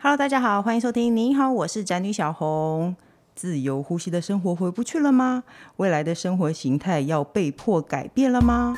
Hello，大家好，欢迎收听。你好，我是宅女小红。自由呼吸的生活回不去了吗？未来的生活形态要被迫改变了吗？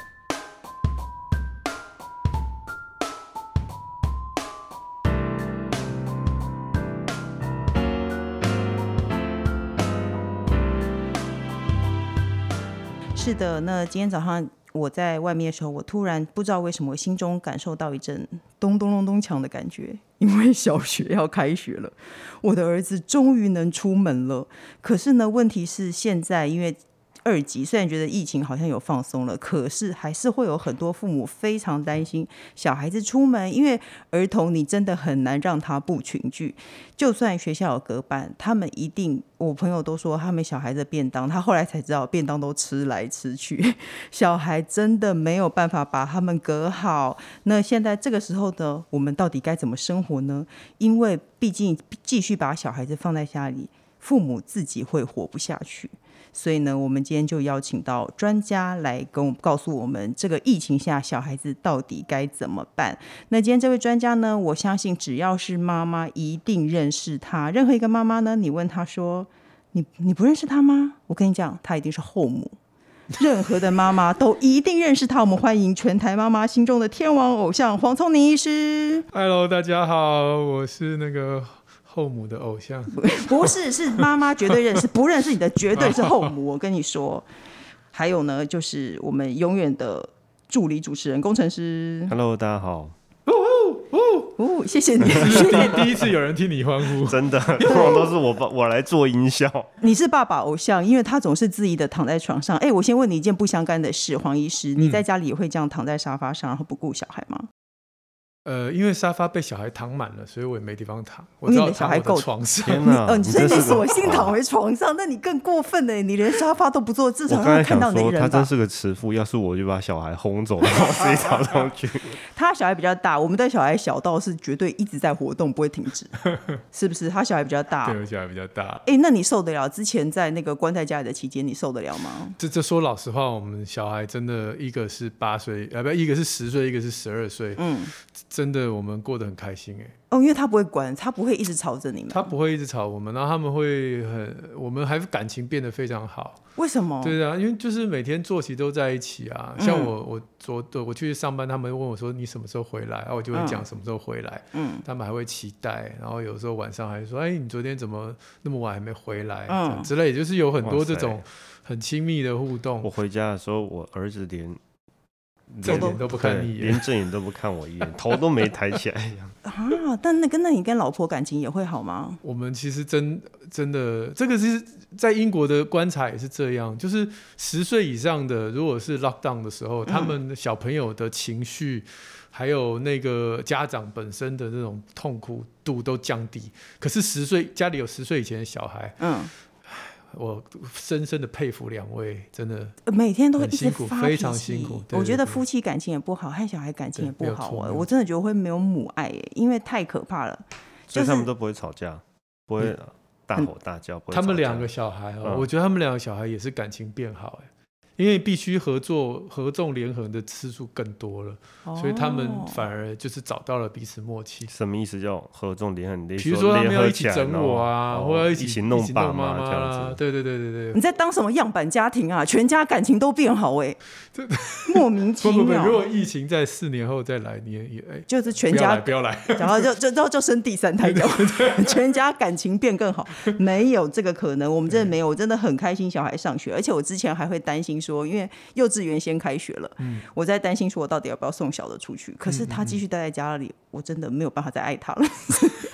是的，那今天早上。我在外面的时候，我突然不知道为什么，心中感受到一阵咚咚咚咚锵的感觉，因为小学要开学了，我的儿子终于能出门了。可是呢，问题是现在因为。二级虽然觉得疫情好像有放松了，可是还是会有很多父母非常担心小孩子出门，因为儿童你真的很难让他不群聚。就算学校有隔板，他们一定，我朋友都说他们小孩的便当，他后来才知道便当都吃来吃去，小孩真的没有办法把他们隔好。那现在这个时候呢，我们到底该怎么生活呢？因为毕竟继续把小孩子放在家里，父母自己会活不下去。所以呢，我们今天就邀请到专家来跟我告诉我们，这个疫情下小孩子到底该怎么办。那今天这位专家呢，我相信只要是妈妈一定认识他。任何一个妈妈呢，你问他说：“你你不认识他吗？”我跟你讲，他一定是后母。任何的妈妈都一定认识他。我们欢迎全台妈妈心中的天王偶像黄聪宁医师。Hello，大家好，我是那个。后母的偶像 不是，是妈妈绝对认识，不认识你的绝对是后母。我跟你说，还有呢，就是我们永远的助理主持人工程师。Hello，大家好。哦哦哦，谢谢你，谢谢第一次有人替你欢呼，真的，通常都是我爸我来做音效。你是爸爸偶像，因为他总是恣意的躺在床上。哎，我先问你一件不相干的事，黄医师，你在家里也会这样躺在沙发上，然后不顾小孩吗？呃，因为沙发被小孩躺满了，所以我也没地方躺。我知道小孩够床上，天哪！哦，你所以你索性躺回床上，那你更过分呢！你连沙发都不坐，至少让他看到你人。他真是个慈父，要是我就把小孩轰走，然后自己躺上去。他小孩比较大，我们的小孩小到是绝对一直在活动，不会停止，是不是？他小孩比较大，对，我小孩比较大。哎，那你受得了？之前在那个关在家里的期间，你受得了吗？这这说老实话，我们小孩真的一个是八岁，呃，不，一个是十岁，一个是十二岁。嗯，真的我们过得。很开心哎，哦，因为他不会管，他不会一直吵着你们，他不会一直吵我们，然后他们会很，我们还感情变得非常好。为什么？对啊，因为就是每天作息都在一起啊。像我，我昨我去上班，他们问我说你什么时候回来，然后我就会讲什么时候回来。嗯，他们还会期待，然后有时候晚上还说，哎，你昨天怎么那么晚还没回来？嗯，之类，就是有很多这种很亲密的互动。我回家的时候，我儿子连。正眼都不看你一眼，连正眼都不看我一眼，头都没抬起来 啊！但那跟那你跟老婆感情也会好吗？我们其实真真的，这个是在英国的观察也是这样，就是十岁以上的，如果是 lockdown 的时候，嗯、他们小朋友的情绪，还有那个家长本身的那种痛苦度都降低。可是十岁家里有十岁以前的小孩，嗯。我深深的佩服两位，真的每天都会一直发脾气，非常辛苦。我觉得夫妻感情也不好，和小孩感情也不好。我真的觉得会没有母爱，因为太可怕了。所以他们都不会吵架，不会大吼大叫。他们两个小孩哦，我觉得他们两个小孩也是感情变好哎。因为必须合作、合纵连横的次数更多了，哦、所以他们反而就是找到了彼此默契。什么意思叫合纵连横？比如说他们要一起整我啊，或者一起一起弄爸妈这样子。对对对对对。你在当什么样板家庭啊？全家感情都变好 哎、欸，这莫名其妙。不不不，如果疫情在四年后再来，你也哎，就是全家不要来，不要来然后就就就就生第三胎，全家感情变更好，没有这个可能。我们真的没有，我真的很开心小孩上学，而且我之前还会担心说，因为。幼稚园先开学了，嗯、我在担心说，我到底要不要送小的出去？可是他继续待在家里，嗯嗯、我真的没有办法再爱他了，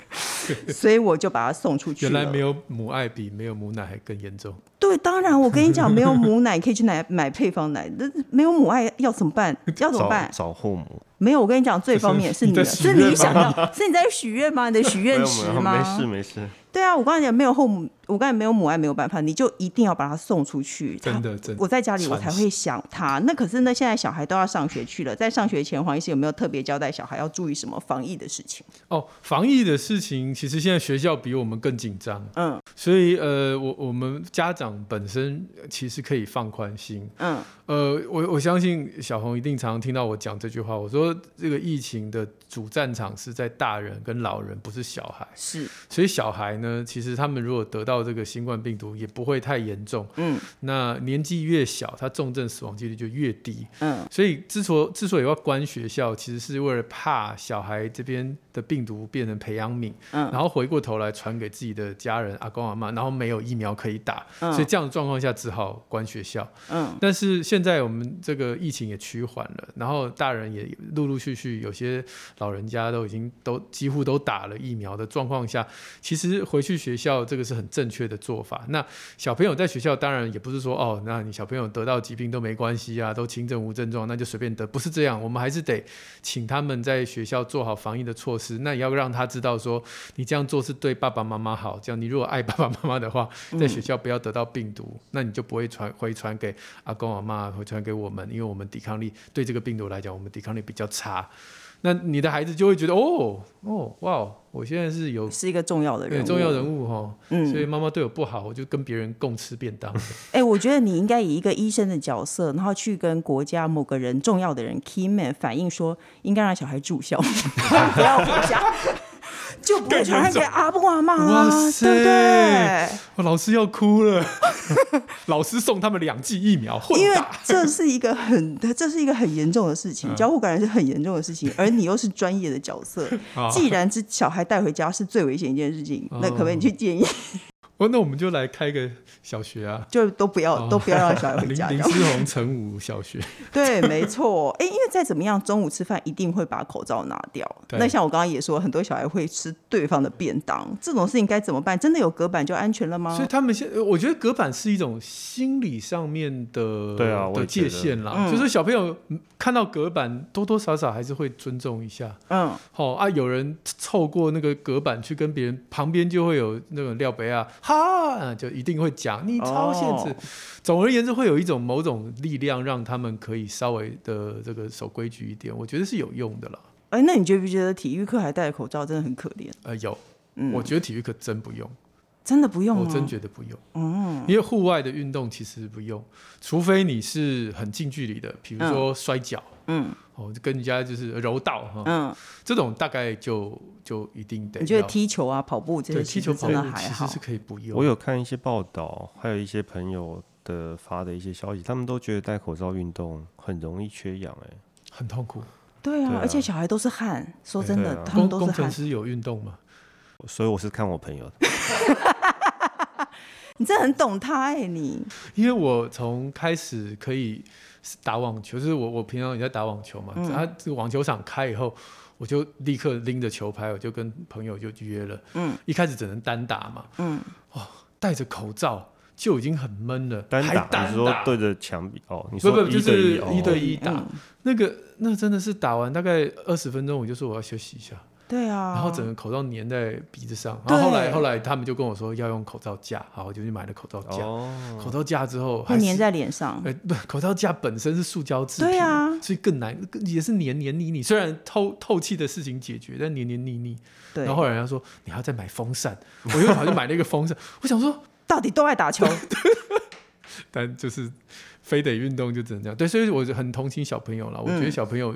所以我就把他送出去。原来没有母爱比没有母奶还更严重。对，当然我跟你讲，没有母奶可以去买 买配方奶，那没有母爱要怎么办？要怎么办？找后母。没有，我跟你讲，最方便是你的，是你想要，是你在许愿吗？你的许愿池吗？没事没事。对啊，我刚才讲没有后母，我刚才没有母爱，没有办法，你就一定要把他送出去。真的真的。我在家里我才会想他。那可是呢，现在小孩都要上学去了，在上学前，黄医师有没有特别交代小孩要注意什么防疫的事情？哦，防疫的事情，其实现在学校比我们更紧张。嗯，所以呃，我我们家长本身其实可以放宽心。嗯，呃，我我相信小红一定常常听到我讲这句话。我说这个疫情的主战场是在大人跟老人，不是小孩。是，所以小孩呢，其实他们如果得到这个新冠病毒，也不会太严重。嗯，那年纪越小，他重症死亡几率就越低。嗯，所以之所之所以要关学校，其实是为了怕小孩这边的病毒变成培养皿，嗯，然后回过头来传给自己的家人、阿公阿妈，然后没有疫苗可以打，嗯，所以这样的状况下只好关学校。嗯，但是现现在我们这个疫情也趋缓了，然后大人也陆陆续续有些老人家都已经都几乎都打了疫苗的状况下，其实回去学校这个是很正确的做法。那小朋友在学校当然也不是说哦，那你小朋友得到疾病都没关系啊，都轻症无症状，那就随便得，不是这样。我们还是得请他们在学校做好防疫的措施。那也要让他知道说，你这样做是对爸爸妈妈好。这样你如果爱爸爸妈妈的话，在学校不要得到病毒，那你就不会传回传给阿公阿妈，会传给我们，因为我们抵抗力对这个病毒来讲，我们抵抗力比较差。那你的孩子就会觉得哦哦哇，我现在是有是一个重要的人物，重要人物哈，嗯，所以妈妈对我不好，我就跟别人共吃便当。哎、欸，我觉得你应该以一个医生的角色，然后去跟国家某个人重要的人 key man 反映说，应该让小孩住校，不要回家。就不会传染给阿布阿妈啊，对不对？我老师要哭了，老师送他们两剂疫苗，混打。因为这是一个很，这是一个很严重的事情，交互感染是很严重的事情，而你又是专业的角色，既然是小孩带回家是最危险一件事情，那可不可以你去建议？哦，那我们就来开个小学啊，就都不要，哦、都不要让小孩回家。林思宏成武小学，对，没错。哎，因为再怎么样，中午吃饭一定会把口罩拿掉。那像我刚刚也说，很多小孩会吃对方的便当，这种事情该怎么办？真的有隔板就安全了吗？所以他们现，我觉得隔板是一种心理上面的对啊的界限啦。嗯、就是小朋友看到隔板，多多少少还是会尊重一下。嗯，好、哦、啊，有人凑过那个隔板去跟别人旁边，就会有那种廖北啊。哈，就一定会讲你超限制。Oh. 总而言之，会有一种某种力量，让他们可以稍微的这个守规矩一点。我觉得是有用的啦。哎、欸，那你觉不觉得体育课还戴口罩真的很可怜？呃，有，嗯，我觉得体育课真不用，真的不用，我真觉得不用。嗯，因为户外的运动其实不用，除非你是很近距离的，比如说摔跤。嗯嗯，哦，跟人家就是柔道哈，嗯，这种大概就就一定得。你觉得踢球啊、跑步这些，踢球真的还好，其实是可以不用。我有看一些报道，还有一些朋友的发的一些消息，他们都觉得戴口罩运动很容易缺氧，哎，很痛苦。对啊，而且小孩都是汗，说真的，啊、他们都是汗。工程师有运动吗？所以我是看我朋友的。你真的很懂他哎、欸，你。因为我从开始可以。打网球，就是我我平常也在打网球嘛，他、嗯、这个网球场开以后，我就立刻拎着球拍，我就跟朋友就约了。嗯，一开始只能单打嘛。嗯，哦，戴着口罩就已经很闷了，单打，你说对着墙壁哦？你说一对一，不不就是一对一打，嗯、那个那真的是打完大概二十分钟，我就说我要休息一下。对啊，然后整个口罩粘在鼻子上，然后后来后来他们就跟我说要用口罩架，好，我就去买了口罩架。哦、口罩架之后会粘在脸上。哎，不，口罩架本身是塑胶制品，对啊，所以更难，也是黏黏腻腻。虽然透透气的事情解决，但黏黏腻腻。对。然后后来人家说你还要再买风扇，我又跑去买了一个风扇。我想说，到底都爱打球，但就是非得运动就只能这样。对，所以我就很同情小朋友了。我觉得小朋友。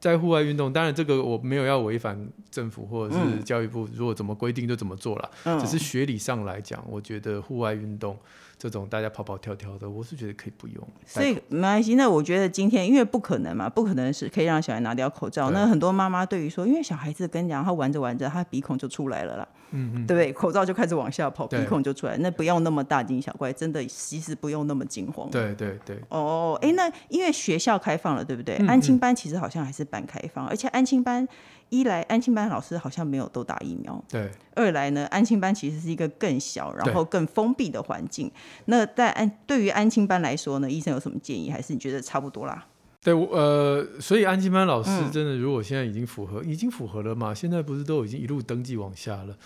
在户外运动，当然这个我没有要违反政府或者是教育部，如果怎么规定就怎么做了。嗯、只是学理上来讲，我觉得户外运动这种大家跑跑跳跳的，我是觉得可以不用。所以没关系。那我觉得今天因为不可能嘛，不可能是可以让小孩拿掉口罩。那很多妈妈对于说，因为小孩子跟你讲，他玩着玩着，他鼻孔就出来了啦。嗯嗯，对不对？口罩就开始往下跑，鼻孔就出来，那不用那么大惊小怪，真的其实不用那么惊慌。对对对。哦，哎，那因为学校开放了，对不对？嗯嗯，安亲班其实好像还是半开放，而且安亲班一来，安庆班老师好像没有都打疫苗。对。二来呢，安庆班其实是一个更小，然后更封闭的环境。那在安对于安庆班来说呢，医生有什么建议？还是你觉得差不多啦？对，呃，所以安青班老师真的，如果现在已经符合，嗯、已经符合了嘛？现在不是都已经一路登记往下了？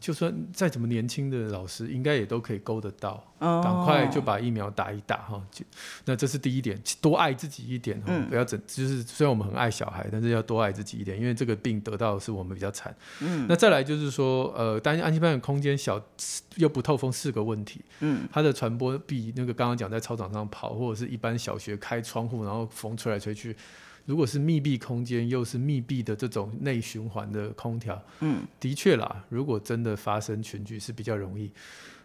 就算再怎么年轻的老师，应该也都可以勾得到。赶、oh. 快就把疫苗打一打哈。就那这是第一点，多爱自己一点，嗯、不要整。就是虽然我们很爱小孩，但是要多爱自己一点，因为这个病得到的是我们比较惨。嗯，那再来就是说，呃，担心安亲班的空间小又不透风是个问题。嗯，它的传播比那个刚刚讲在操场上跑，或者是一般小学开窗户，然后风吹来吹去。如果是密闭空间，又是密闭的这种内循环的空调，嗯，的确啦，如果真的发生群聚是比较容易。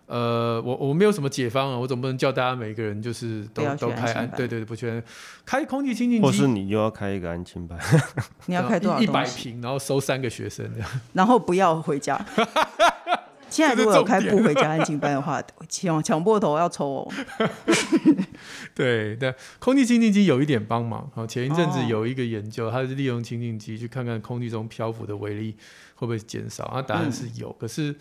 呃，我我没有什么解方啊，我总不能叫大家每个人就是都都开安，对对对，不全开空气清净机，或是你又要开一个安亲班，你要开多少？一百平，然后收三个学生这样，然后不要回家。现在如果有开不回家安静班的话，抢抢破头要抽哦。对 对，空气清净机有一点帮忙。好，前一阵子有一个研究，它是利用清净机去看看空气中漂浮的微粒会不会减少。啊答案是有，可是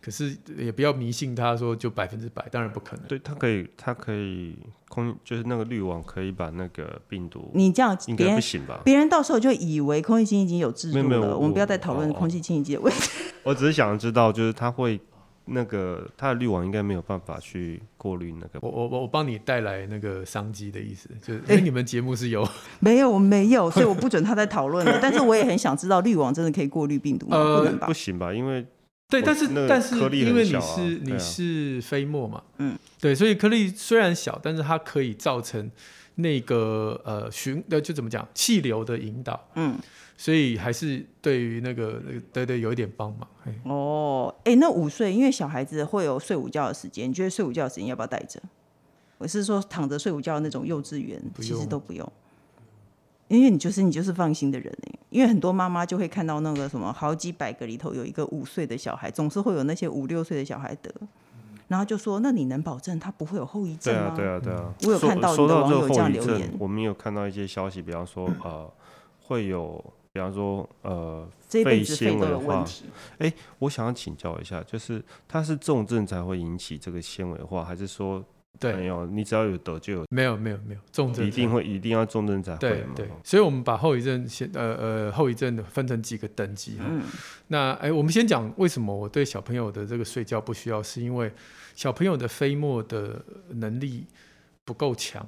可是也不要迷信他说就百分之百，当然不可能。对，它可以，它可以空，就是那个滤网可以把那个病毒。你这样应该不行吧？别人到时候就以为空气清净机有制度了。没有没有，我们不要再讨论空气清净机的问题。我只是想知道，就是它会。那个它的滤网应该没有办法去过滤那个。我我我帮你带来那个商机的意思，就是哎，你们节目是有、欸？没有，我没有，所以我不准他在讨论了。但是我也很想知道滤网真的可以过滤病毒吗？呃，不能吧？不行吧？因为对，但是但是因为你是你是飞沫嘛，嗯，对，所以颗粒虽然小，但是它可以造成那个呃循呃就怎么讲气流的引导，嗯。所以还是对于那个那个对对有一点帮忙。哦，哎、欸，那午睡，因为小孩子会有睡午觉的时间，你觉得睡午觉的时间要不要带着？我是说躺着睡午觉的那种幼稚园，其实都不用，因为你就是你就是放心的人，因为很多妈妈就会看到那个什么好几百个里头有一个五岁的小孩，总是会有那些五六岁的小孩得，然后就说，那你能保证他不会有后遗症吗？对啊，对啊，对啊。我有看到你的网友这样留言，我们有看到一些消息，比方说呃会有。比方说，呃，肺纤维的话，哎、欸，我想要请教一下，就是它是重症才会引起这个纤维化，还是说没有？你只要有得就有？没有，没有，没有，重症一定会一定要重症才会对对，所以我们把后遗症先呃呃后遗症分成几个等级哈。嗯、那哎、欸，我们先讲为什么我对小朋友的这个睡觉不需要，是因为小朋友的飞沫的能力不够强。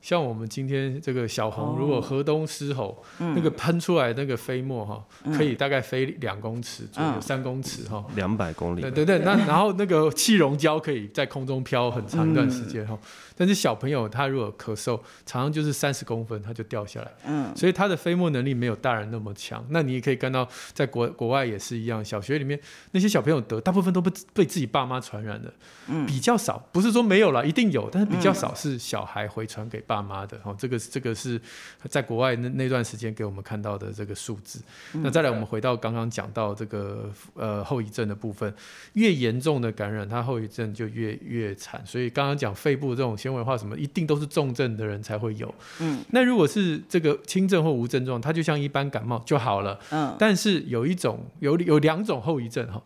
像我们今天这个小红，如果河东狮吼，哦、那个喷出来那个飞沫哈，嗯、可以大概飞两公尺左右，三、嗯、公尺哈，两百公里。对对对，那 然后那个气溶胶可以在空中飘很长一段时间哈。嗯但是小朋友他如果咳嗽，常常就是三十公分他就掉下来，嗯，所以他的飞沫能力没有大人那么强。那你也可以看到，在国国外也是一样，小学里面那些小朋友得，大部分都被被自己爸妈传染的，嗯，比较少，不是说没有了，一定有，但是比较少是小孩回传给爸妈的。哦，这个这个是在国外那那段时间给我们看到的这个数字。嗯，那再来，我们回到刚刚讲到这个呃后遗症的部分，越严重的感染，它后遗症就越越惨。所以刚刚讲肺部这种纤维化什么，一定都是重症的人才会有。嗯，那如果是这个轻症或无症状，它就像一般感冒就好了。嗯，但是有一种有有两种后遗症哈。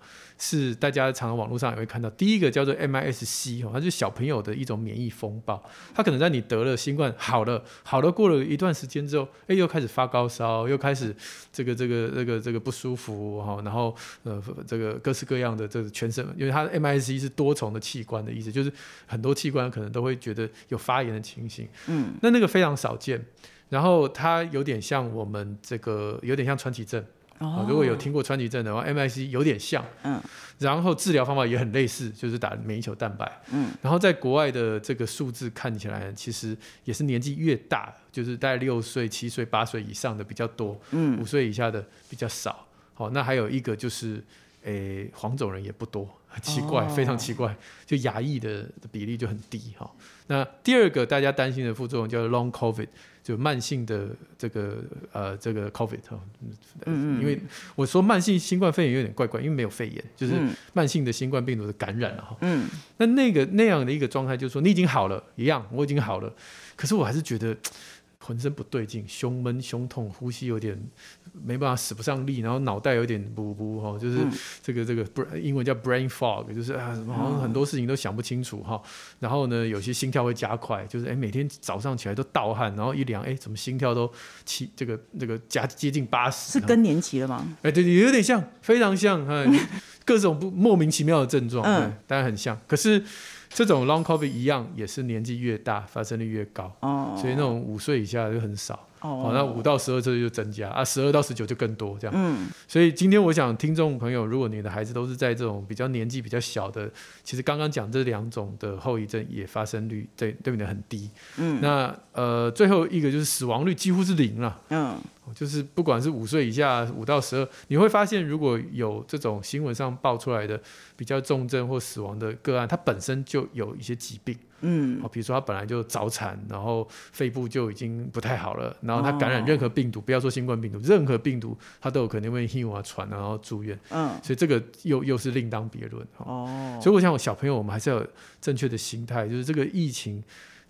是大家常常网络上也会看到，第一个叫做 MIS-C 哦，它是小朋友的一种免疫风暴，它可能在你得了新冠好了好了过了一段时间之后，哎，又开始发高烧，又开始这个这个这个这个不舒服哈，然后呃这个各式各样的这个全身，因为它的 MIS-C 是多重的器官的意思，就是很多器官可能都会觉得有发炎的情形，嗯，那那个非常少见，然后它有点像我们这个有点像川崎症。哦、如果有听过川崎症的话，MIC 有点像，嗯，然后治疗方法也很类似，就是打免疫球蛋白，嗯，然后在国外的这个数字看起来，其实也是年纪越大，就是大概六岁、七岁、八岁以上的比较多，嗯，五岁以下的比较少。好，那还有一个就是，诶，黄种人也不多，很奇怪，哦、非常奇怪，就亚裔的比例就很低哈。那第二个大家担心的副作用叫 Long COVID。就慢性的这个呃这个 COVID 嗯，因为我说慢性新冠肺炎有点怪怪，因为没有肺炎，就是慢性的新冠病毒的感染了哈。嗯，那那个那样的一个状态，就是说你已经好了，一样我已经好了，可是我还是觉得浑身不对劲，胸闷、胸痛，呼吸有点没办法使不上力，然后脑袋有点不不哈，就是这个这个英文叫 brain fog，就是啊，好像很多事情都想不清楚哈。然后呢，有些心跳会加快，就是哎，每天早上起来都盗汗，然后一量，哎，怎么心跳都七这个这个加接近八十？是更年期了吗？哎，对对，有点像，非常像，哎各种不莫名其妙的症状，嗯，当然很像，可是。这种 long COVID 一样，也是年纪越大发生率越高，哦、所以那种五岁以下就很少，哦，那五到十二岁就增加啊，十二到十九就更多这样。嗯，所以今天我想听众朋友，如果你的孩子都是在这种比较年纪比较小的，其实刚刚讲这两种的后遗症也发生率对对不对很低？嗯，那呃最后一个就是死亡率几乎是零了。嗯。就是不管是五岁以下，五到十二，你会发现如果有这种新闻上爆出来的比较重症或死亡的个案，它本身就有一些疾病，嗯，比如说他本来就早产，然后肺部就已经不太好了，然后他感染任何病毒，哦、不要说新冠病毒，任何病毒他都有可能会因为传，然后住院，嗯，所以这个又又是另当别论，哦，所以我想我小朋友我们还是要有正确的心态，就是这个疫情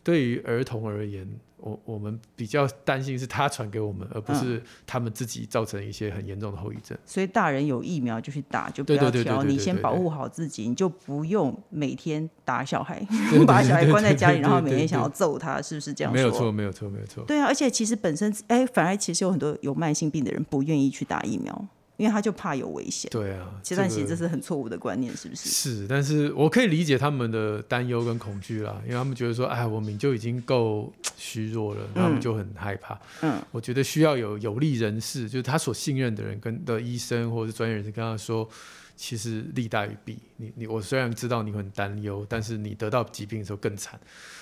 对于儿童而言。我我们比较担心是他传给我们，而不是他们自己造成一些很严重的后遗症。所以大人有疫苗就去打，就不要挑。你先保护好自己，你就不用每天打小孩，把小孩关在家里，然后每天想要揍他，是不是这样说？没有错，没有错，没有错。对啊，而且其实本身，哎，反而其实有很多有慢性病的人不愿意去打疫苗。因为他就怕有危险。对啊，其实这是很错误的观念，是不是？是，但是我可以理解他们的担忧跟恐惧啦，因为他们觉得说，哎，我们就已经够虚弱了，嗯、他们就很害怕。嗯，我觉得需要有有利人士，就是他所信任的人，跟的医生或者是专业人士跟他说。其实利大于弊。你你我虽然知道你很担忧，但是你得到疾病的时候更惨。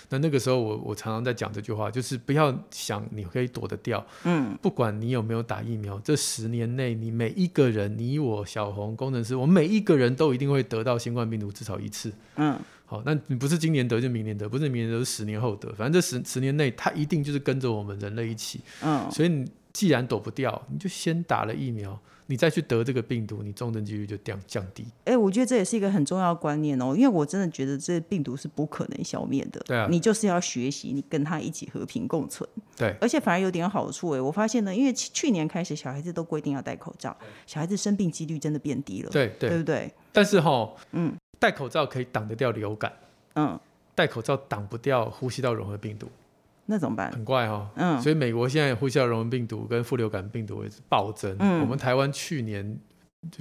那那个时候我我常常在讲这句话，就是不要想你可以躲得掉。嗯，不管你有没有打疫苗，这十年内你每一个人，你我小红工程师，我们每一个人都一定会得到新冠病毒至少一次。嗯，好，那你不是今年得就明年得，不是明年得是十年后得，反正这十十年内它一定就是跟着我们人类一起。嗯，所以你既然躲不掉，你就先打了疫苗。你再去得这个病毒，你重症几率就降降低。哎、欸，我觉得这也是一个很重要的观念哦，因为我真的觉得这个病毒是不可能消灭的。对啊，你就是要学习，你跟他一起和平共存。对，而且反而有点好处哎，我发现呢，因为去年开始小孩子都规定要戴口罩，小孩子生病几率真的变低了。对对，对不对？但是哈，嗯，戴口罩可以挡得掉流感，嗯，戴口罩挡不掉呼吸道融合病毒。那怎么办？很怪哈、哦，嗯，所以美国现在呼吸道融合病毒跟副流感病毒也是暴增。嗯，我们台湾去年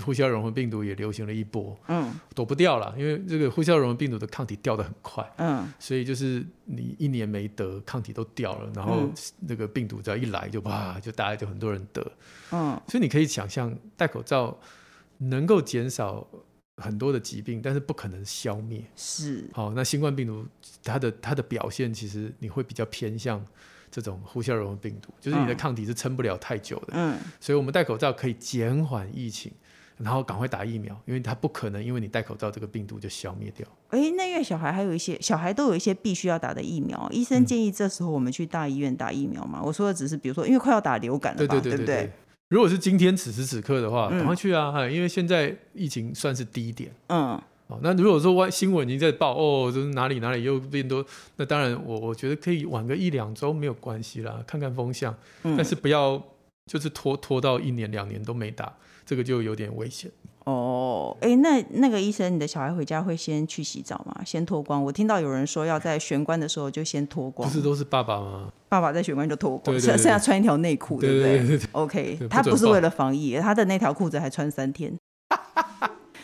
呼吸道融合病毒也流行了一波，嗯，躲不掉了，因为这个呼吸道融合病毒的抗体掉得很快，嗯，所以就是你一年没得，抗体都掉了，然后那个病毒只要一来就哇，就大家就很多人得，嗯，所以你可以想象戴口罩能够减少。很多的疾病，但是不可能消灭。是，好，那新冠病毒它的它的表现，其实你会比较偏向这种呼吸道病毒，就是你的抗体是撑不了太久的。嗯，所以我们戴口罩可以减缓疫情，然后赶快打疫苗，因为它不可能因为你戴口罩这个病毒就消灭掉。哎、欸，那因为小孩还有一些小孩都有一些必须要打的疫苗，医生建议这时候我们去大医院打疫苗嘛？嗯、我说的只是比如说，因为快要打流感了吧，对对对对，对不对？如果是今天此时此刻的话，赶快去啊！嗯、因为现在疫情算是低点。嗯。哦，那如果说外新闻已经在报哦，就是哪里哪里又变多，那当然我我觉得可以晚个一两周没有关系啦，看看风向。嗯。但是不要就是拖拖到一年两年都没打，这个就有点危险。哦，哎，那那个医生，你的小孩回家会先去洗澡吗？先脱光？我听到有人说要在玄关的时候就先脱光。不是都是爸爸吗？爸爸在玄关就脱光，剩下穿一条内裤，对不对？OK，他不是为了防疫，他的那条裤子还穿三天。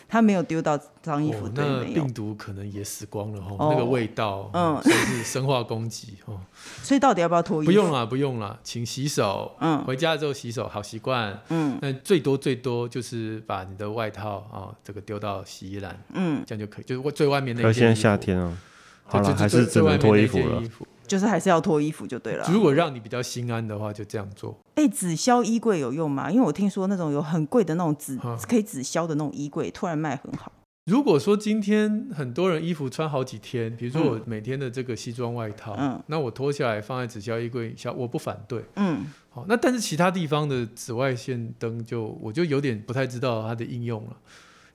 他没有丢到脏衣服，哦、那病毒可能也死光了哈，哦、那个味道，嗯，是生化攻击哦。所以到底要不要脱衣服？不用了，不用了，请洗手。嗯，回家之后洗手，好习惯。嗯，那最多最多就是把你的外套啊，这个丢到洗衣篮。嗯，这样就可以，就是最外面那件。现在夏天啊，好了，还是只能脱衣服了。就是还是要脱衣服就对了。如果让你比较心安的话，就这样做。哎，纸销衣柜有用吗？因为我听说那种有很贵的那种纸，啊、可以纸销的那种衣柜，突然卖很好。如果说今天很多人衣服穿好几天，比如说我每天的这个西装外套，嗯，那我脱下来放在纸销衣柜，下我不反对，嗯，好，那但是其他地方的紫外线灯就我就有点不太知道它的应用了。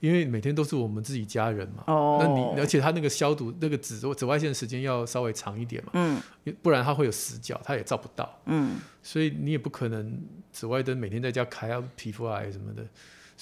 因为每天都是我们自己家人嘛。哦。那你而且它那个消毒那个紫紫外线时间要稍微长一点嘛。嗯。不然它会有死角，它也照不到。嗯。所以你也不可能紫外灯每天在家开，啊皮肤癌什么的。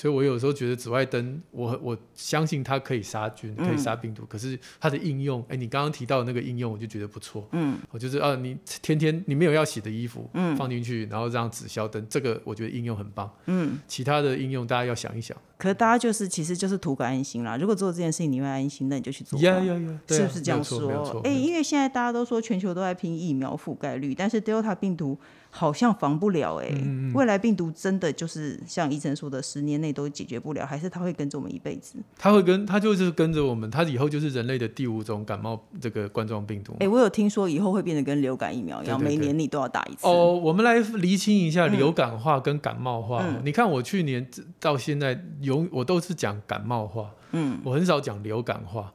所以我有时候觉得紫外灯，我我相信它可以杀菌，可以杀病毒。嗯、可是它的应用，哎，你刚刚提到的那个应用，我就觉得不错。嗯，我就是啊，你天天你没有要洗的衣服，嗯，放进去，然后让紫消灯，这个我觉得应用很棒。嗯，其他的应用大家要想一想。可是大家就是其实就是图个安心啦。如果做这件事情你会安心，那你就去做。呀呀呀，是不是这样说？哎，因为现在大家都说全球都在拼疫苗覆盖率，但是 Delta 病毒。好像防不了哎、欸，嗯、未来病毒真的就是像医生说的，十年内都解决不了，还是它会跟着我们一辈子？它会跟它就是跟着我们，它以后就是人类的第五种感冒这个冠状病毒。哎、欸，我有听说以后会变得跟流感疫苗一样，每年你都要打一次。哦，我们来厘清一下流感化跟感冒化。嗯、你看我去年到现在，永我都是讲感冒化，嗯，我很少讲流感化。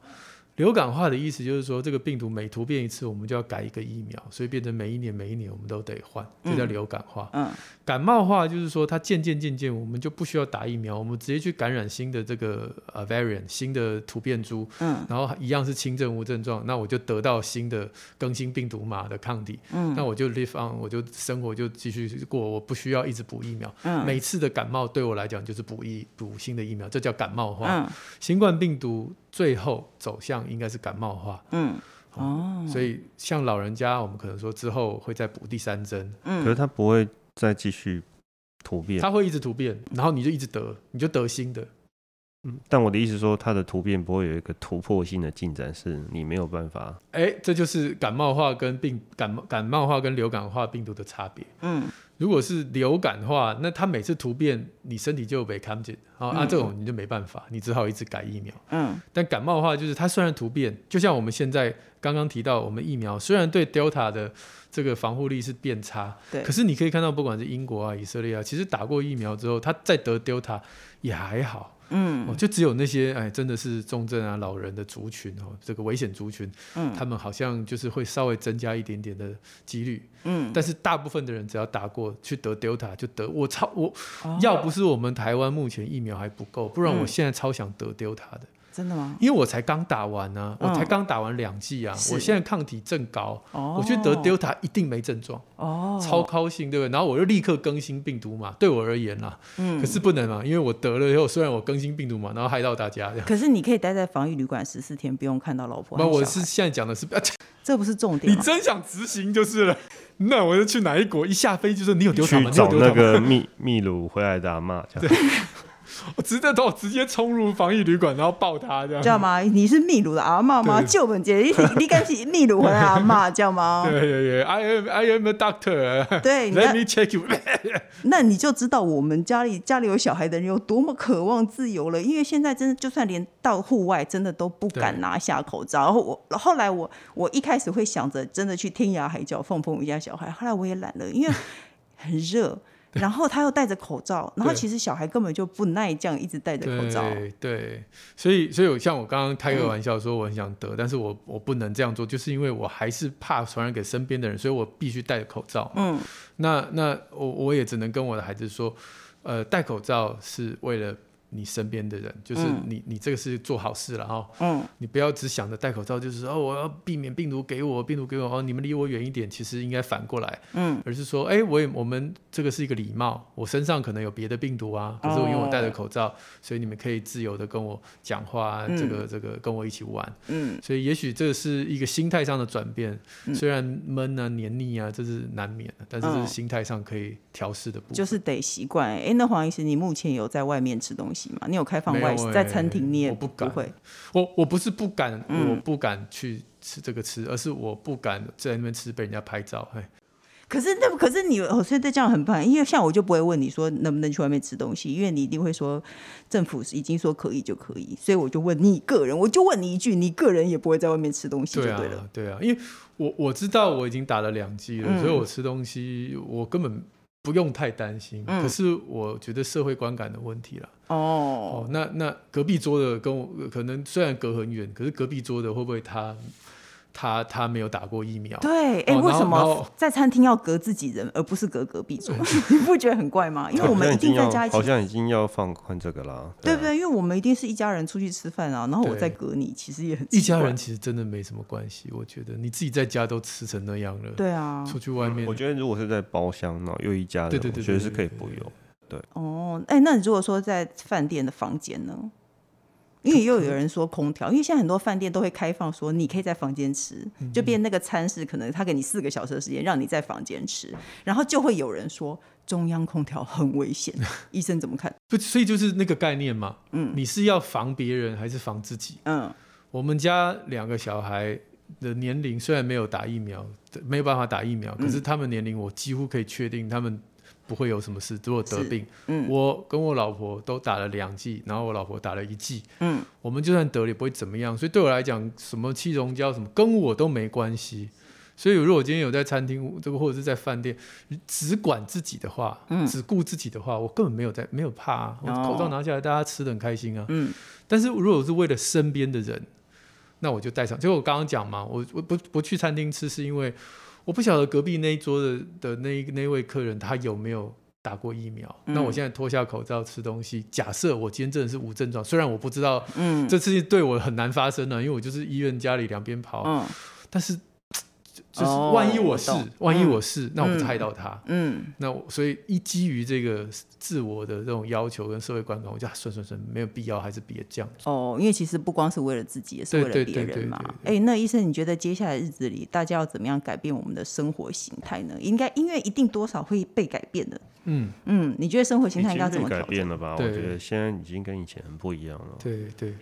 流感化的意思就是说，这个病毒每突变一次，我们就要改一个疫苗，所以变成每一年每一年我们都得换，这叫流感化。嗯，感冒化就是说，它渐渐渐渐，我们就不需要打疫苗，我们直接去感染新的这个呃 variant 新的突变株，嗯，然后一样是轻症无症状，那我就得到新的更新病毒码的抗体，嗯，那我就 live on，我就生活就继续过，我不需要一直补疫苗。嗯，每次的感冒对我来讲就是补一补新的疫苗，这叫感冒化。嗯，新冠病毒。最后走向应该是感冒化，嗯，哦，所以像老人家，我们可能说之后会再补第三针，嗯，可是他不会再继续突变，他会一直突变，然后你就一直得，你就得新的，嗯，但我的意思说，它的突变不会有一个突破性的进展，是你没有办法，哎，这就是感冒化跟病感冒感冒化跟流感化病毒的差别，嗯。如果是流感的话，那它每次突变，你身体就被看见，啊，啊，这种你就没办法，你只好一直改疫苗。嗯。但感冒的话就是它虽然突变，就像我们现在刚刚提到，我们疫苗虽然对 Delta 的这个防护力是变差，对。可是你可以看到，不管是英国啊、以色列啊，其实打过疫苗之后，他再得 Delta 也还好。嗯，哦，就只有那些哎，真的是重症啊、老人的族群哦，这个危险族群，嗯，他们好像就是会稍微增加一点点的几率，嗯，但是大部分的人只要打过去得 Delta 就得，我超我，哦、要不是我们台湾目前疫苗还不够，不然我现在超想得 Delta 的。真的吗？因为我才刚打完呢、我才刚打完两剂啊，是我现在抗体正高，哦、我去得 Delta 一定没症状，哦，超高兴，对不对？然后我就立刻更新病毒嘛，对我而言啦，嗯，可是不能啊，因为我得了以后，虽然我更新病毒嘛，然后害到大家，可是你可以待在防疫旅馆十四天，不用看到老婆。那我是现在讲的是，啊、这不是重点，你真想执行就是了。那我就去哪一国？一下飞机就说你有 Delta 吗？去找那个秘秘鲁回来的阿嬷，这样。对 我直接都直接冲入防疫旅馆，然后抱他，这样。知道吗？你是秘鲁的阿嬷吗？救本姐，你你敢是秘鲁回来阿妈，知道吗？对对对，I am I am a doctor。对，Let me check you。那你就知道我们家里家里有小孩的人有多么渴望自由了，因为现在真的就算连到户外，真的都不敢拿下口罩。然后我后来我我一开始会想着真的去天涯海角放风一下小孩，后来我也懒了，因为很热。然后他又戴着口罩，然后其实小孩根本就不耐这样一直戴着口罩。对，对，所以所以像我刚刚开个玩笑说我很想得，嗯、但是我我不能这样做，就是因为我还是怕传染给身边的人，所以我必须戴着口罩。嗯，那那我我也只能跟我的孩子说，呃，戴口罩是为了。你身边的人，就是你，嗯、你这个是做好事了哈。嗯，你不要只想着戴口罩，就是说哦，我要避免病毒给我，病毒给我哦，你们离我远一点。其实应该反过来，嗯，而是说，哎，我也我们这个是一个礼貌，我身上可能有别的病毒啊，可是我因为我戴着口罩，哦、所以你们可以自由的跟我讲话，嗯、这个这个跟我一起玩，嗯，所以也许这是一个心态上的转变，嗯、虽然闷啊、黏腻啊，这是难免的，但是这是心态上可以调试的部分，就是得习惯。哎，那黄医师，你目前有在外面吃东西吗？你有开放？欸、在餐厅你也不敢，不会，我我不是不敢，嗯、我不敢去吃这个吃，而是我不敢在那边吃被人家拍照。可是那可是你哦，所以这样很棒，因为像我就不会问你说能不能去外面吃东西，因为你一定会说政府已经说可以就可以，所以我就问你个人，我就问你一句，你个人也不会在外面吃东西就对了。对啊，对啊，因为我我知道我已经打了两剂了，嗯、所以我吃东西我根本。不用太担心，嗯、可是我觉得社会观感的问题啦。哦，哦，那那隔壁桌的跟我可能虽然隔很远，可是隔壁桌的会不会他他他没有打过疫苗。对，哎、欸，为什么在餐厅要隔自己人，而不是隔隔壁桌？你不觉得很怪吗？因为我们一定在家一起，好像已经要放宽这个啦，对不对，对？因为我们一定是一家人出去吃饭啊，然后我再隔你，其实也很一家人，其实真的没什么关系。我觉得你自己在家都吃成那样了，对啊，出去外面，我觉得如果是在包厢呢，又一家人，对对对，我觉得是可以不用。对哦，哎、欸，那你如果说在饭店的房间呢？因为又有人说空调，因为现在很多饭店都会开放，说你可以在房间吃，就变那个餐是可能他给你四个小时的时间让你在房间吃，然后就会有人说中央空调很危险，医生怎么看？不，所以就是那个概念嘛，嗯，你是要防别人还是防自己？嗯，我们家两个小孩的年龄虽然没有打疫苗，没有办法打疫苗，可是他们年龄我几乎可以确定他们。不会有什么事，如果得病，嗯，我跟我老婆都打了两剂，然后我老婆打了一剂，嗯，我们就算得了也不会怎么样，所以对我来讲，什么气溶胶什么跟我都没关系。所以如果我今天有在餐厅这个或者是在饭店，只管自己的话，嗯，只顾自己的话，我根本没有在没有怕啊，我口罩拿下来，大家吃的很开心啊，嗯。但是如果是为了身边的人，那我就戴上。就我刚刚讲嘛，我我不不去餐厅吃是因为。我不晓得隔壁那一桌的的那那位客人他有没有打过疫苗？嗯、那我现在脱下口罩吃东西，假设我今天真的是无症状，虽然我不知道，嗯，这事情对我很难发生呢，因为我就是医院家里两边跑，嗯，但是。就是万一我是，哦、万一我是，嗯、那我不害到他。嗯，那我所以一基于这个自我的这种要求跟社会观感，我就算算算，没有必要，还是别这样。哦，因为其实不光是为了自己，也是为了别人嘛。哎、欸，那医生，你觉得接下来日子里，大家要怎么样改变我们的生活形态呢？应该，因为一定多少会被改变的。嗯嗯，你觉得生活形态应该怎么改变了吧？我觉得现在已经跟以前很不一样了。对对。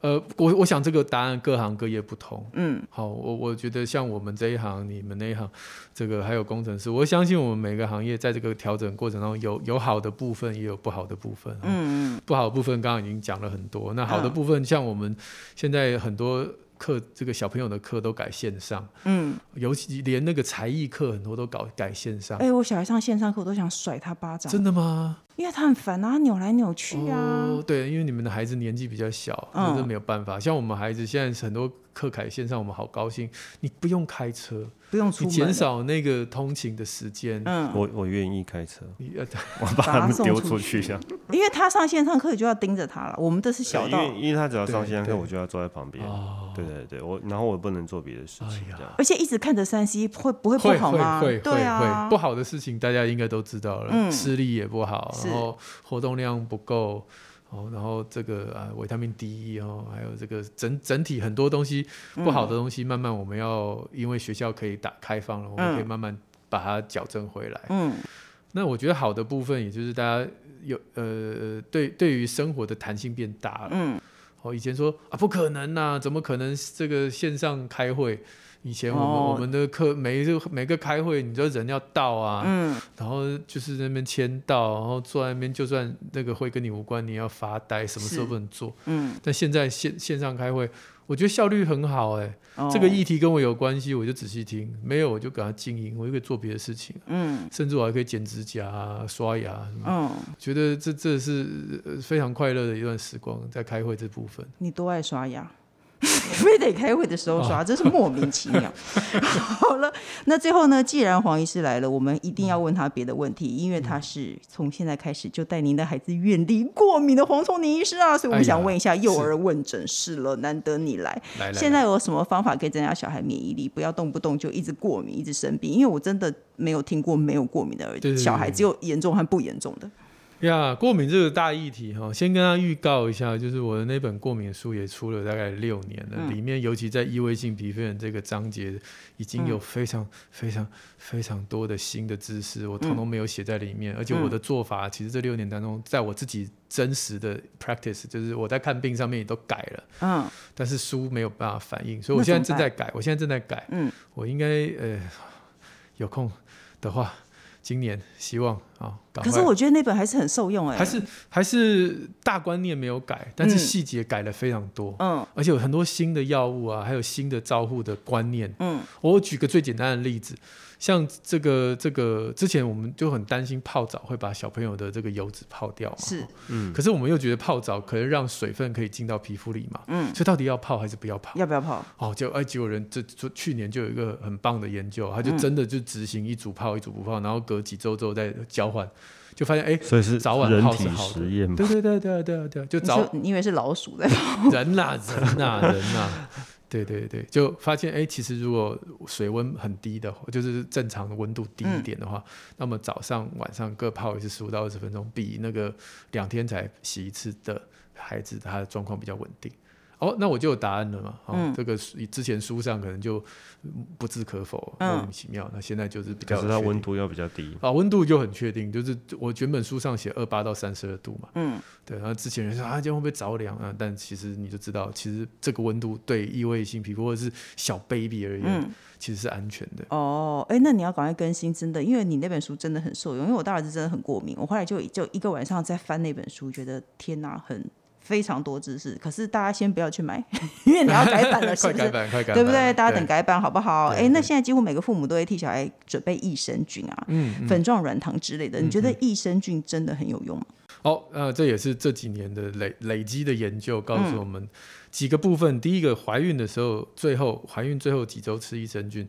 呃，我我想这个答案各行各业不同。嗯，好，我我觉得像我们这一行，你们那一行，这个还有工程师，我相信我们每个行业在这个调整过程当中有有好的部分，也有不好的部分。嗯嗯，不好的部分刚刚已经讲了很多，那好的部分像我们现在很多。课这个小朋友的课都改线上，嗯，尤其连那个才艺课很多都搞改线上。哎、欸，我小孩上线上课，我都想甩他巴掌。真的吗？因为他很烦啊，扭来扭去啊。哦，对，因为你们的孩子年纪比较小，那真没有办法。嗯、像我们孩子现在很多课改线上，我们好高兴，你不用开车。不用出门，减少那个通勤的时间。嗯，我我愿意开车，我把他们丢出去一下。因为他上线上课就要盯着他了，我们这是小道，因为因为他只要上线上课，我就要坐在旁边。对对对，我然后我不能做别的事情，而且一直看着三 C 会不会不好吗？会会会，不好的事情大家应该都知道了，视力也不好，然后活动量不够。哦，然后这个啊，维他命 D 哦，还有这个整整体很多东西不好的东西，慢慢我们要因为学校可以打开放了，我们可以慢慢把它矫正回来。嗯，那我觉得好的部分，也就是大家有呃对对于生活的弹性变大了。嗯，哦，以前说啊不可能呐，怎么可能这个线上开会？以前我们、哦、我们的课每一个每个开会，你知道人要到啊，嗯，然后就是那边签到，然后坐在那边，就算那个会跟你无关，你要发呆，什么时候不能做？嗯，但现在线线上开会，我觉得效率很好哎、这个议题跟我有关系，我就仔细听，没有我就给他静音，我就可以做别的事情，嗯，甚至我还可以剪指甲、啊、刷牙，嗯，觉得这这是非常快乐的一段时光，在开会这部分。你多爱刷牙？非得开会的时候刷，哦、这是莫名其妙。好了，那最后呢？既然黄医师来了，我们一定要问他别的问题，因为他是从现在开始就带您的孩子远离过敏的黄聪宁医师啊，所以我们想问一下幼儿问诊室了。难得你来，来现在有什么方法可以增加小孩免疫力，不要动不动就一直过敏、一直生病？因为我真的没有听过没有过敏的儿小孩，只有严重和不严重的。呀，yeah, 过敏这个大议题哈，先跟他预告一下，就是我的那本过敏书也出了大概六年了，嗯、里面尤其在异位性皮肤炎这个章节，已经有非常非常非常多的新的知识，我统统没有写在里面，嗯、而且我的做法其实这六年当中，在我自己真实的 practice，就是我在看病上面也都改了，嗯，但是书没有办法反映，所以我现在正在改，我现在正在改，嗯，我应该呃有空的话。今年希望啊。可是我觉得那本还是很受用哎、欸，还是还是大观念没有改，但是细节改了非常多。嗯，而且有很多新的药物啊，还有新的照护的观念。嗯，我举个最简单的例子。像这个这个之前我们就很担心泡澡会把小朋友的这个油脂泡掉嘛，是，嗯，可是我们又觉得泡澡可能让水分可以进到皮肤里嘛，嗯，所以到底要泡还是不要泡？要不要泡？哦，就哎，结果人这就去年就有一个很棒的研究，他就真的就执行一组泡一组不泡，然后隔几周之后再交换，就发现哎，所以是早晚泡是好的，实验对对对对对对，就早你以为是老鼠在 泡？人呐人呐人呐。对对对，就发现哎，其实如果水温很低的话，就是正常的温度低一点的话，嗯、那么早上晚上各泡一次十五到二十分钟，比那个两天才洗一次的孩子，他的状况比较稳定。哦，那我就有答案了嘛。哦，嗯、这个之前书上可能就不置可否，莫名其妙。嗯、那现在就是比较，可是它温度要比较低啊，温度就很确定，就是我原本书上写二八到三十二度嘛。嗯，对。然后之前人说啊，今天会不会着凉啊？但其实你就知道，其实这个温度对异位性皮肤或者是小 baby 而言，嗯、其实是安全的。哦，哎，那你要赶快更新，真的，因为你那本书真的很受用。因为我大儿子真的很过敏，我后来就就一个晚上在翻那本书，觉得天哪，很。非常多知识，可是大家先不要去买，因为你要改版了，是不是？快改版，快改版，对不对？大家等改版好不好？哎，那现在几乎每个父母都会替小孩准备益生菌啊，嗯嗯、粉状软糖之类的。你觉得益生菌真的很有用吗？哦，呃，这也是这几年的累累积的研究告诉我们几个部分。嗯、第一个，怀孕的时候，最后怀孕最后几周吃益生菌。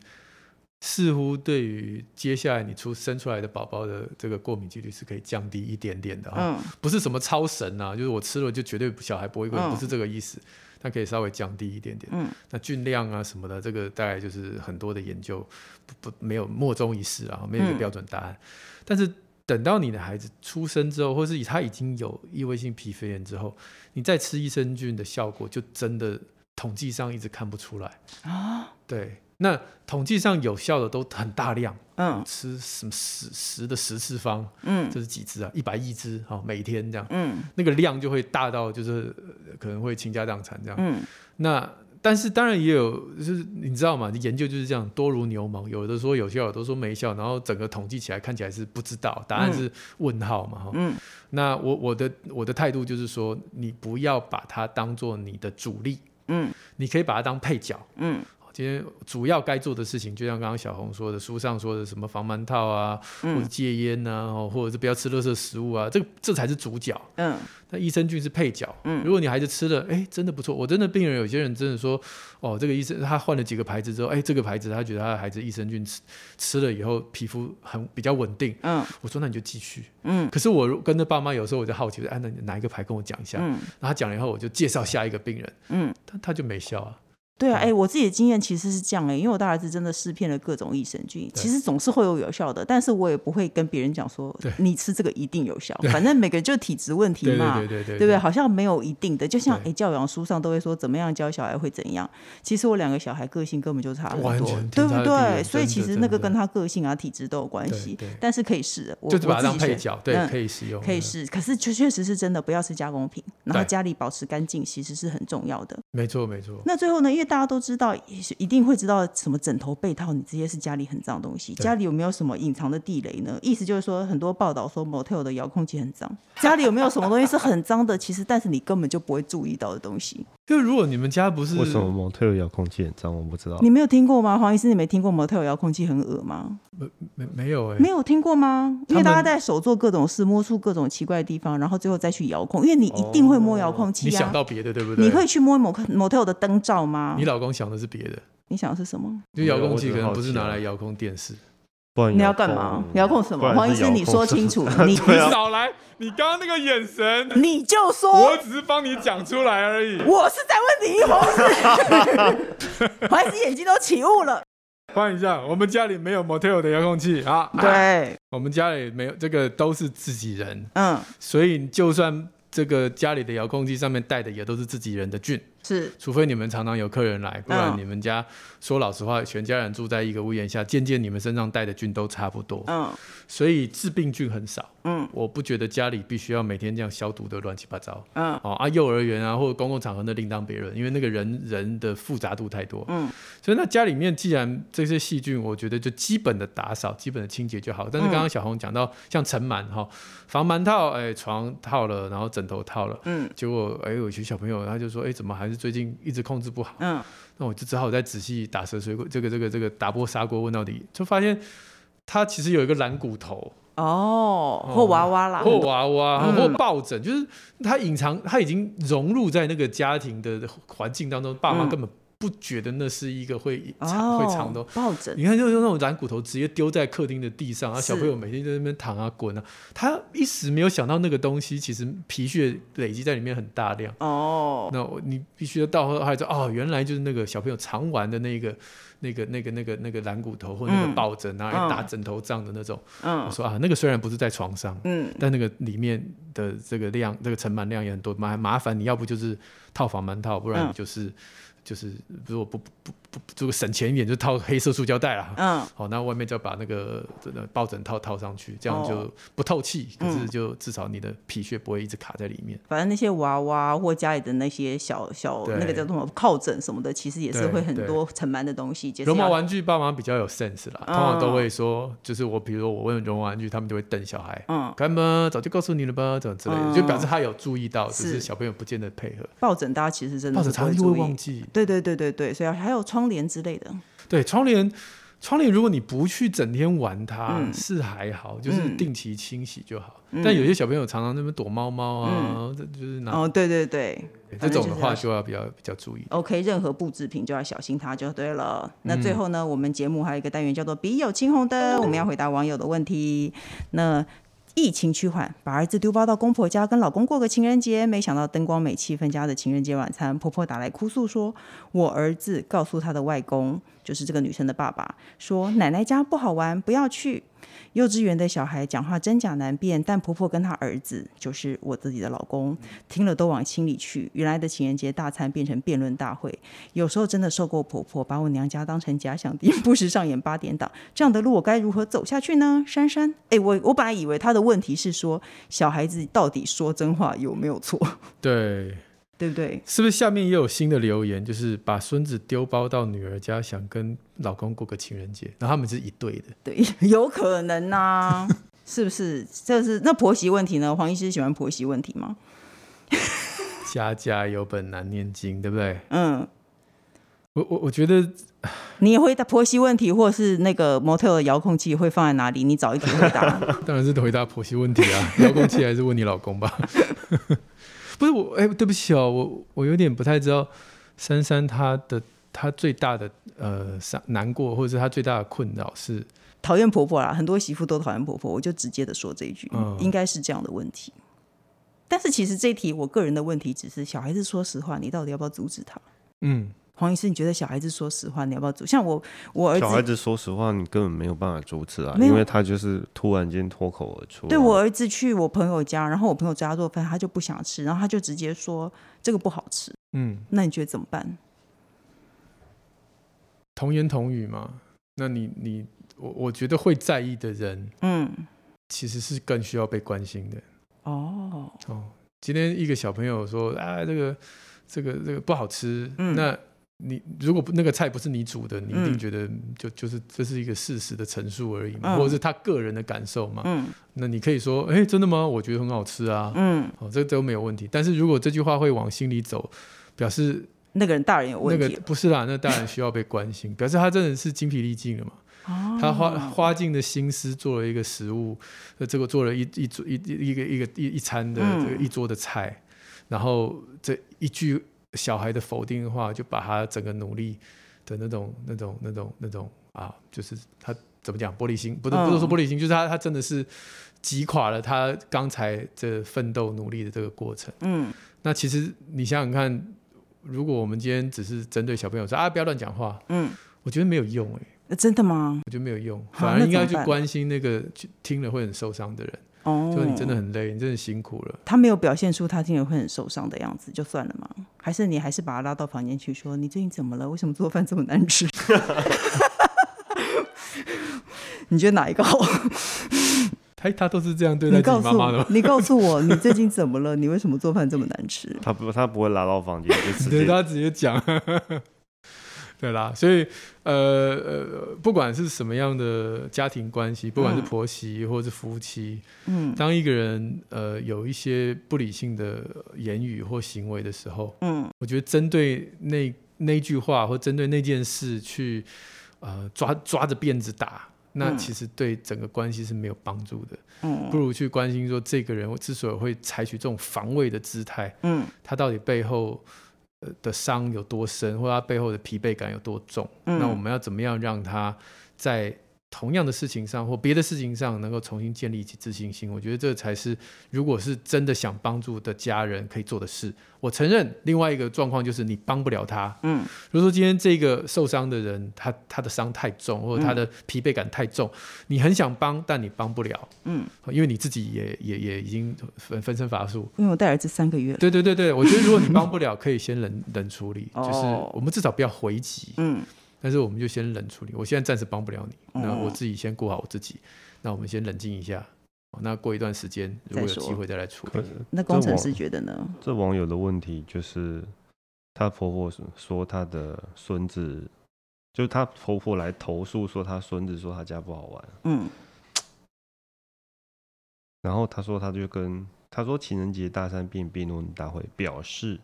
似乎对于接下来你出生出来的宝宝的这个过敏几率是可以降低一点点的哈，嗯、不是什么超神啊，就是我吃了就绝对小孩不会过敏，嗯、不是这个意思，它可以稍微降低一点点。嗯、那菌量啊什么的，这个大概就是很多的研究不不没有莫衷一是啊，没有一个标准答案。嗯、但是等到你的孩子出生之后，或是他已经有异位性皮肤炎之后，你再吃益生菌的效果就真的统计上一直看不出来啊，对。那统计上有效的都很大量，嗯，吃什么十十的十次方，嗯，这是几只啊？一百亿只，好，每天这样，嗯，那个量就会大到就是可能会倾家荡产这样，嗯，那但是当然也有，就是你知道吗？研究就是这样，多如牛毛，有的说有效，有的说没效，然后整个统计起来看起来是不知道，答案是问号嘛，哈，嗯，那我我的我的态度就是说，你不要把它当做你的主力，嗯，你可以把它当配角，嗯。今天主要该做的事情，就像刚刚小红说的，书上说的什么防螨套啊，嗯、或者戒烟啊，或者是不要吃垃圾食物啊，这这才是主角。嗯，那益生菌是配角。嗯，如果你孩子吃了，哎，真的不错。我真的病人有些人真的说，哦，这个医生他换了几个牌子之后，哎，这个牌子他觉得他的孩子益生菌吃吃了以后皮肤很比较稳定。嗯，我说那你就继续。嗯，可是我跟着爸妈有时候我就好奇，哎，那哪一个牌跟我讲一下？嗯，然后他讲了以后，我就介绍下一个病人。嗯，他他就没效啊。对啊，哎，我自己的经验其实是这样哎，因为我大儿子真的试遍了各种益生菌，其实总是会有有效的，但是我也不会跟别人讲说，你吃这个一定有效，反正每个人就体质问题嘛，对对对，对不对？好像没有一定的，就像哎教养书上都会说怎么样教小孩会怎样，其实我两个小孩个性根本就差很多，对不对？所以其实那个跟他个性啊体质都有关系，但是可以试，我就把它当配角，对，可以使用，可以试，可是确确实是真的不要吃加工品，然后家里保持干净其实是很重要的，没错没错。那最后呢，因为大家都知道。一定会知道什么枕头、被套，你这些是家里很脏的东西。家里有没有什么隐藏的地雷呢？意思就是说，很多报道说 Motel 的遥控器很脏。家里有没有什么东西是很脏的？其实，但是你根本就不会注意到的东西。就如果你们家不是为什么 Motel 遥控器很脏，我不知道。你没有听过吗？黄医师，你没听过 Motel 遥控器很恶吗？没没没有哎、欸，没有听过吗？因为大家在手做各种事，摸出各种奇怪的地方，然后最后再去遥控。因为你一定会摸遥控器啊。你想到别的对不对？你会去摸 Motel 的灯罩吗？你老公想的是别的。你想的是什么？就遥控器可能不是拿来遥控电视，不你要干嘛？遥控什么？黄医师，你说清楚。你 你少来！你刚刚那个眼神，你就说，我只是帮你讲出来而已。我是在问你，黄医师，黄医师眼睛都起雾了。换一下，我们家里没有 Motel 的遥控器啊。对，我们家里没有这个，都是自己人。嗯，所以就算这个家里的遥控器上面带的也都是自己人的菌，是，除非你们常常有客人来，不然你们家、嗯、说老实话，全家人住在一个屋檐下，渐渐你们身上带的菌都差不多，嗯，所以致病菌很少，嗯，我不觉得家里必须要每天这样消毒的乱七八糟，嗯，哦啊，幼儿园啊或者公共场合那另当别论，因为那个人人的复杂度太多，嗯，所以那家里面既然这些细菌，我觉得就基本的打扫、基本的清洁就好。但是刚刚小红讲到像尘螨哈，防螨套，哎，床套了，然后枕头套了，嗯，结果哎，有些小朋友他就说，哎，怎么还是最近一直控制不好？嗯，那我就只好再仔细打蛇水果，这个这个这个打破砂锅问到底，就发现他其实有一个蓝骨头哦，或娃娃啦，或娃娃，嗯、或抱枕，就是他隐藏，他已经融入在那个家庭的环境当中，爸妈根本。不觉得那是一个会藏、哦、会藏的抱枕？你看，就是那种软骨头直接丢在客厅的地上，啊，小朋友每天在那边躺啊滚啊，他一时没有想到那个东西其实皮屑累积在里面很大量哦。那你必须要到后来说哦，原来就是那个小朋友常玩的那个那个那个那个那个软骨头或那个抱枕拿来打枕头仗的那种。嗯，我说啊，那个虽然不是在床上，嗯，但那个里面的这个量，这个尘螨量也很多，麻麻烦你要不就是套防螨套，不然你就是。就是如果不不不这个省钱一点，就套黑色塑胶袋啦。嗯，好，那外面就要把那个这个抱枕套套上去，这样就不透气，哦、可是就至少你的皮屑不会一直卡在里面。反正那些娃娃或家里的那些小小那个叫什么靠枕什么的，其实也是会很多尘螨的东西。绒毛玩具爸妈比较有 sense 啦，通常都会说，就是我比如说我问绒毛玩具，他们就会瞪小孩，嗯，干嘛？早就告诉你了吧，怎么之类的，嗯、就表示他有注意到，只是小朋友不见得配合。抱枕大家其实真的抱枕常常会忘记。对对对对对，所以还有窗帘之类的。对，窗帘，窗帘如果你不去整天玩它，嗯、是还好，就是定期清洗就好。嗯、但有些小朋友常常那边躲猫猫啊，嗯、就是拿哦，对对对，这种的话就要比较比较注意。OK，任何布制品就要小心它就对了。那最后呢，嗯、我们节目还有一个单元叫做“笔友青红灯”，我们要回答网友的问题。那疫情趋缓，把儿子丢包到公婆家跟老公过个情人节，没想到灯光美、气氛佳的情人节晚餐，婆婆打来哭诉说，我儿子告诉他的外公，就是这个女生的爸爸，说奶奶家不好玩，不要去。幼稚园的小孩讲话真假难辨，但婆婆跟她儿子，就是我自己的老公，听了都往心里去。原来的情人节大餐变成辩论大会，有时候真的受够婆婆把我娘家当成假想敌，不时上演八点档，这样的路我该如何走下去呢？珊珊，哎，我我本来以为他的问题是说小孩子到底说真话有没有错？对。对不对？是不是下面也有新的留言？就是把孙子丢包到女儿家，想跟老公过个情人节，然后他们是一对的。对，有可能呐、啊，是不是？这是那婆媳问题呢？黄医师喜欢婆媳问题吗？家家有本难念经，对不对？嗯，我我我觉得 你也回答婆媳问题，或是那个 Motel 的遥控器会放在哪里？你早一点回答。当然是回答婆媳问题啊，遥控器还是问你老公吧。不是我，哎，对不起哦，我我有点不太知道珊珊她的她最大的呃伤难过，或者是她最大的困扰是讨厌婆婆啦。很多媳妇都讨厌婆婆，我就直接的说这一句，嗯、应该是这样的问题。但是其实这一题，我个人的问题只是小孩子说实话，你到底要不要阻止他？嗯。黄医师，你觉得小孩子说实话，你要不要阻？像我，我儿子，小孩子说实话，你根本没有办法阻止啊，因为他就是突然间脱口而出。对，我儿子去我朋友家，然后我朋友在家做饭，他就不想吃，然后他就直接说这个不好吃。嗯，那你觉得怎么办？童言童语嘛。那你你我我觉得会在意的人，嗯，其实是更需要被关心的。哦哦，今天一个小朋友说啊，这个这个这个不好吃，嗯，那。你如果那个菜不是你煮的，你一定觉得就就是这是一个事实的陈述而已嘛，或者是他个人的感受嘛。嗯，那你可以说，哎，真的吗？我觉得很好吃啊。嗯，哦，这都没有问题。但是如果这句话会往心里走，表示那个人大人有问题。那个不是啦，那大人需要被关心，表示他真的是精疲力尽了嘛。哦，他花花尽的心思做了一个食物，那，这个做了一一桌一一个一个一一餐的这个一桌的菜，然后这一句。小孩的否定的话，就把他整个努力的那种、那种、那种、那种啊，就是他怎么讲玻璃心，不是不是说玻璃心，就是他他真的是击垮了他刚才这奋斗努力的这个过程。嗯，那其实你想想看，如果我们今天只是针对小朋友说啊，不要乱讲话，嗯，我觉得没有用哎、欸，真的吗？我觉得没有用，反而应该去关心那个听了会很受伤的人。哦，就你真的很累，你真的辛苦了。他没有表现出他听了会很受伤的样子，就算了吗？还是你还是把他拉到房间去说，你最近怎么了？为什么做饭这么难吃？你觉得哪一个好？他他都是这样对待自己妈妈的吗？你告诉我，你最近怎么了？你为什么做饭这么难吃？他不，他不会拉到房间，就直接他直接讲。对啦，所以呃呃，不管是什么样的家庭关系，不管是婆媳或是夫妻，嗯，当一个人呃有一些不理性的言语或行为的时候，嗯，我觉得针对那那句话或针对那件事去呃抓抓着辫子打，那其实对整个关系是没有帮助的。嗯，不如去关心说这个人之所以会采取这种防卫的姿态，嗯，他到底背后。的伤有多深，或者他背后的疲惫感有多重？嗯，那我们要怎么样让他在同样的事情上或别的事情上能够重新建立起自信心？我觉得这才是，如果是真的想帮助的家人可以做的事。我承认，另外一个状况就是你帮不了他。嗯，比如说今天这个受伤的人，他他的伤太重，或者他的疲惫感太重，嗯、你很想帮，但你帮不了。嗯，因为你自己也也也已经分分身乏术。因为我带儿子三个月。对对对对，我觉得如果你帮不了，可以先冷冷处理，就是我们至少不要回击。嗯，但是我们就先冷处理。我现在暂时帮不了你，那我自己先顾好我自己。那我们先冷静一下。那过一段时间，如果有机会再来处理。那工程师觉得呢？这网友的问题就是，她婆婆说她的孙子，就是她婆婆来投诉说她孙子说她家不好玩。嗯。然后她说，她就跟她说情人节大三辩辩论大会表示。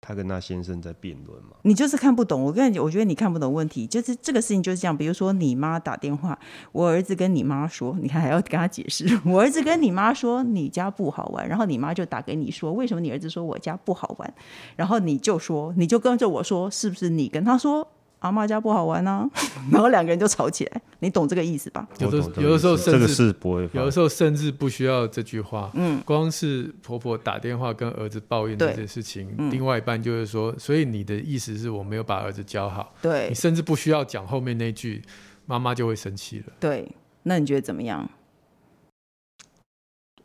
他跟他先生在辩论嘛？你就是看不懂。我跟你讲，我觉得你看不懂问题，就是这个事情就是这样。比如说，你妈打电话，我儿子跟你妈说，你看还要跟他解释。我儿子跟你妈说你家不好玩，然后你妈就打给你说，为什么你儿子说我家不好玩？然后你就说，你就跟着我说，是不是你跟他说？阿妈家不好玩呢、啊，然后两个人就吵起来，你懂这个意思吧？有的有的时候甚至这个是不会，有的时候甚至不需要这句话。嗯，光是婆婆打电话跟儿子抱怨这件事情，嗯、另外一半就是说，所以你的意思是我没有把儿子教好。对，你甚至不需要讲后面那句，妈妈就会生气了。对，那你觉得怎么样？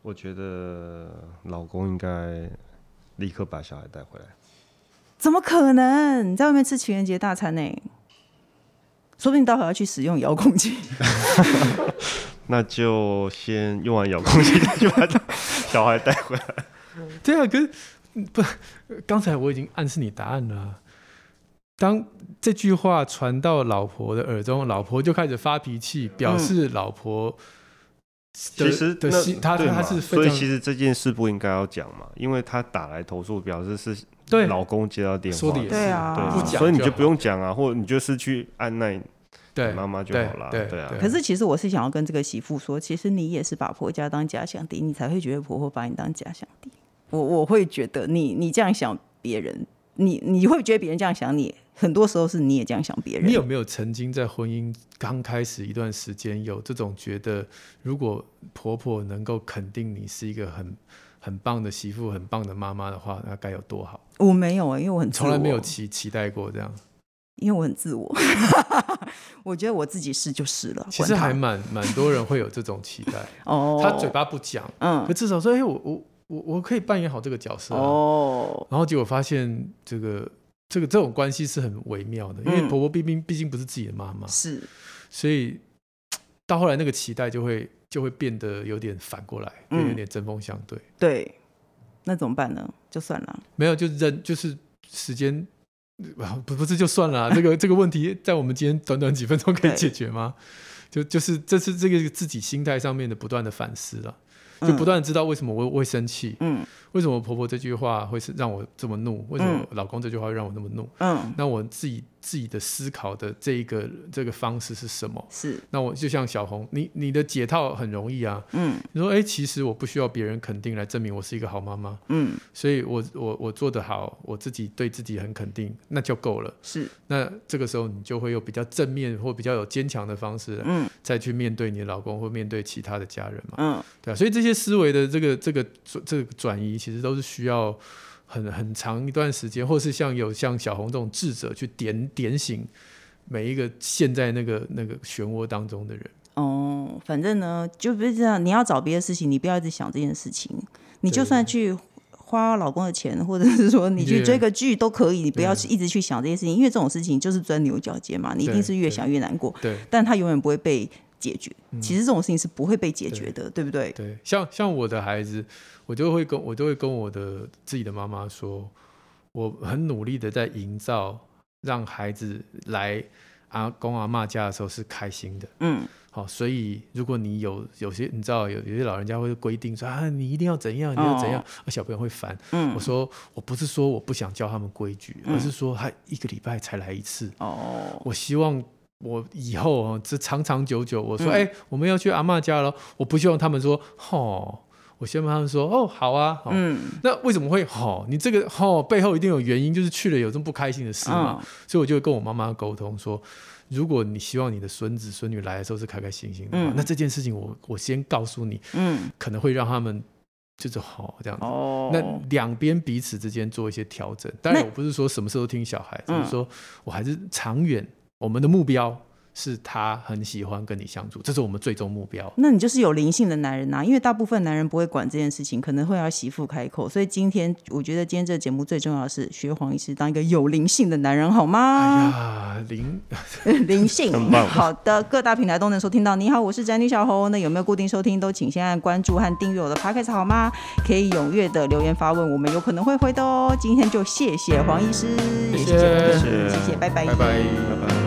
我觉得老公应该立刻把小孩带回来。怎么可能？你在外面吃情人节大餐呢？说不定待会要去使用遥控器。那就先用完遥控器，再去把小孩带回来。对啊，可是不，刚才我已经暗示你答案了。当这句话传到老婆的耳中，老婆就开始发脾气，表示老婆其实的心，他他是所以其实这件事不应该要讲嘛，因为他打来投诉，表示是。对，老公接到电话，说的也是，对啊，所以你就不用讲啊，或者你就是去按捺妈妈就好了，对啊。可是其实我是想要跟这个媳妇说，其实你也是把婆家当假想敌，你才会觉得婆婆把你当假想敌。我我会觉得你你这样想别人，你你会觉得别人这样想你，很多时候是你也这样想别人。你有没有曾经在婚姻刚开始一段时间有这种觉得，如果婆婆能够肯定你是一个很很棒的媳妇，很棒的妈妈的话，那该有多好？我没有啊，因为我很从来没有期期待过这样，因为我很自我，我觉得我自己是就是了。其实还蛮蛮多人会有这种期待。哦，他嘴巴不讲，嗯，可至少说，哎、欸，我我我我可以扮演好这个角色、啊、哦。然后结果发现，这个这个这种关系是很微妙的，因为婆婆毕竟毕竟不是自己的妈妈，是，所以到后来那个期待就会。就会变得有点反过来，会有点针锋相对、嗯。对，那怎么办呢？就算了，没有就忍，就是时间不不是就算了。这个这个问题在我们今天短短几分钟可以解决吗？就就是这是这个自己心态上面的不断的反思了，就不断知道为什么我会生气。嗯。为什么婆婆这句话会是让我这么怒？为什么老公这句话会让我那么怒？嗯，那我自己自己的思考的这一个这个方式是什么？是，那我就像小红，你你的解套很容易啊。嗯，你说哎，其实我不需要别人肯定来证明我是一个好妈妈。嗯，所以我我我做得好，我自己对自己很肯定，那就够了。是，那这个时候你就会有比较正面或比较有坚强的方式，嗯，再去面对你的老公或面对其他的家人嘛。嗯，对啊，所以这些思维的这个这个这个转移。其实都是需要很很长一段时间，或是像有像小红这种智者去点点醒每一个陷在那个那个漩涡当中的人。哦，反正呢，就不是这样。你要找别的事情，你不要一直想这件事情。你就算去花老公的钱，或者是说你去追个剧都可以，你不要去一直去想这些事情，因为这种事情就是钻牛角尖嘛。你一定是越想越难过。对，但他永远不会被解决。其实这种事情是不会被解决的，对，对不对？对，像像我的孩子，我就会跟我就会跟我的自己的妈妈说，我很努力的在营造让孩子来阿公阿妈家的时候是开心的。嗯。好，所以如果你有有些你知道有有些老人家会规定说啊，你一定要怎样，你要怎样，哦、小朋友会烦。嗯，我说我不是说我不想教他们规矩，嗯、而是说他一个礼拜才来一次。哦，我希望我以后啊，这长长久久，我说哎、嗯欸，我们要去阿妈家了，我不希望他们说哦，我希望他们说哦，好啊。嗯，那为什么会好？你这个哦背后一定有原因，就是去了有这么不开心的事嘛。嗯、所以我就跟我妈妈沟通说。如果你希望你的孙子孙女来的时候是开开心心的话，嗯、那这件事情我我先告诉你，嗯，可能会让他们就是好这样子。哦，那两边彼此之间做一些调整。当然，我不是说什么事都听小孩，只是说我还是长远我们的目标。是他很喜欢跟你相处，这是我们最终目标。那你就是有灵性的男人呐、啊，因为大部分男人不会管这件事情，可能会要媳妇开口。所以今天我觉得今天这个节目最重要的是学黄医师当一个有灵性的男人，好吗？哎呀，灵 灵性，很棒。好的，各大平台都能收听到。你好，我是宅女小红。那有没有固定收听？都请先按关注和订阅我的 podcast 好吗？可以踊跃的留言发问，我们有可能会回的哦。今天就谢谢黄医师，谢谢，谢谢，谢谢，拜拜，拜拜，拜拜。